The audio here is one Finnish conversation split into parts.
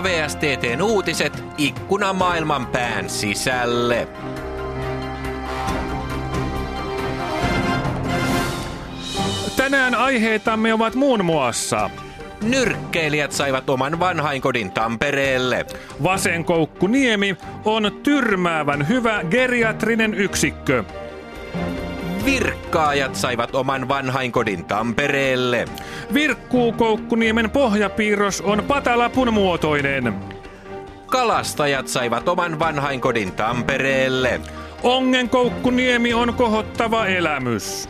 AVSTTn uutiset ikkuna maailman pään sisälle. Tänään aiheitamme ovat muun muassa Nyrkkeilijät saivat oman vanhainkodin Tampereelle. Vasenkoukku Niemi on tyrmäävän hyvä geriatrinen yksikkö. Virkkaajat saivat oman vanhainkodin Tampereelle. Virkkuukoukkuniemen pohjapiirros on patalapun muotoinen. Kalastajat saivat oman vanhainkodin Tampereelle. Ongenkoukkuniemi on kohottava elämys.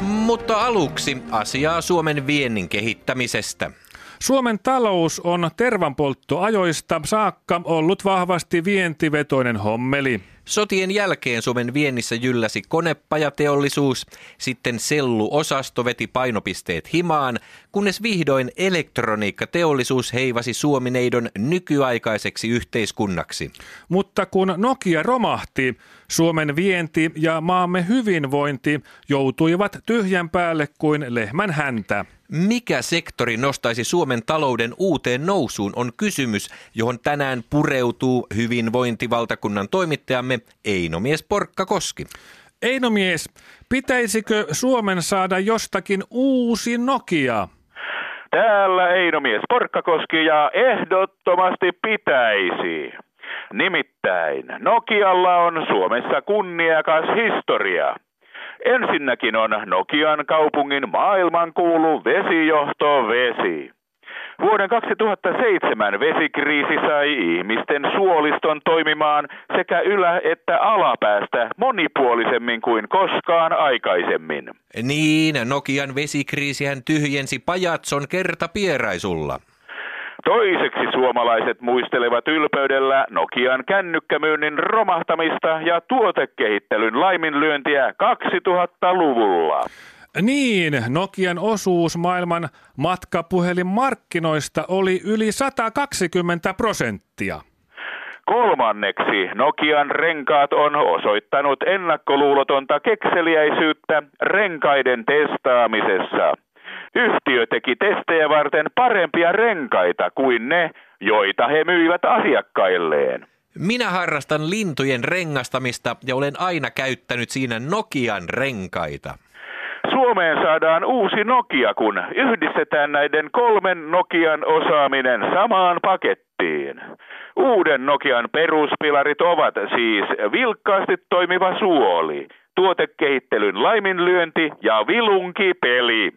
Mutta aluksi asiaa Suomen viennin kehittämisestä. Suomen talous on tervanpolttoajoista saakka ollut vahvasti vientivetoinen hommeli. Sotien jälkeen Suomen viennissä jylläsi konepajateollisuus, sitten selluosasto veti painopisteet himaan, kunnes vihdoin elektroniikkateollisuus heivasi Suomineidon nykyaikaiseksi yhteiskunnaksi. Mutta kun Nokia romahti, Suomen vienti ja maamme hyvinvointi joutuivat tyhjän päälle kuin lehmän häntä. Mikä sektori nostaisi Suomen talouden uuteen nousuun on kysymys, johon tänään pureutuu hyvinvointivaltakunnan toimittajamme Einomies Porkkakoski. Einomies, pitäisikö Suomen saada jostakin uusi Nokia? Täällä Einomies Porkkakoski ja ehdottomasti pitäisi. Nimittäin Nokialla on Suomessa kunniakas historia. Ensinnäkin on Nokian kaupungin maailmankuulu vesijohto vesi. Vuoden 2007 vesikriisi sai ihmisten suoliston toimimaan sekä ylä- että alapäästä monipuolisemmin kuin koskaan aikaisemmin. Niin, Nokian vesikriisihän tyhjensi Pajatson kertapieraisulla. Toiseksi suomalaiset muistelevat ylpeydellä Nokian kännykkämyynnin romahtamista ja tuotekehittelyn laiminlyöntiä 2000-luvulla. Niin, Nokian osuus maailman matkapuhelinmarkkinoista oli yli 120 prosenttia. Kolmanneksi Nokian renkaat on osoittanut ennakkoluulotonta kekseliäisyyttä renkaiden testaamisessa. Yhtiö teki testejä varten parempia renkaita kuin ne, joita he myivät asiakkailleen. Minä harrastan lintujen rengastamista ja olen aina käyttänyt siinä Nokian renkaita. Suomeen saadaan uusi Nokia, kun yhdistetään näiden kolmen Nokian osaaminen samaan pakettiin. Uuden Nokian peruspilarit ovat siis vilkkaasti toimiva suoli, tuotekehittelyn laiminlyönti ja vilunkipeli.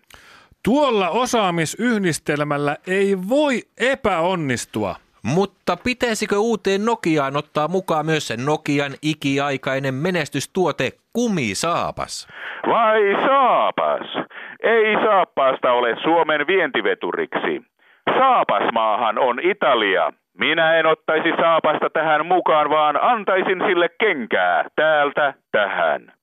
Tuolla osaamisyhdistelmällä ei voi epäonnistua. Mutta pitäisikö uuteen Nokiaan ottaa mukaan myös sen Nokian ikiaikainen menestystuote kumisaapas? Vai saapas? Ei saappaasta ole Suomen vientiveturiksi. Saapasmaahan on Italia. Minä en ottaisi saapasta tähän mukaan, vaan antaisin sille kenkää täältä tähän.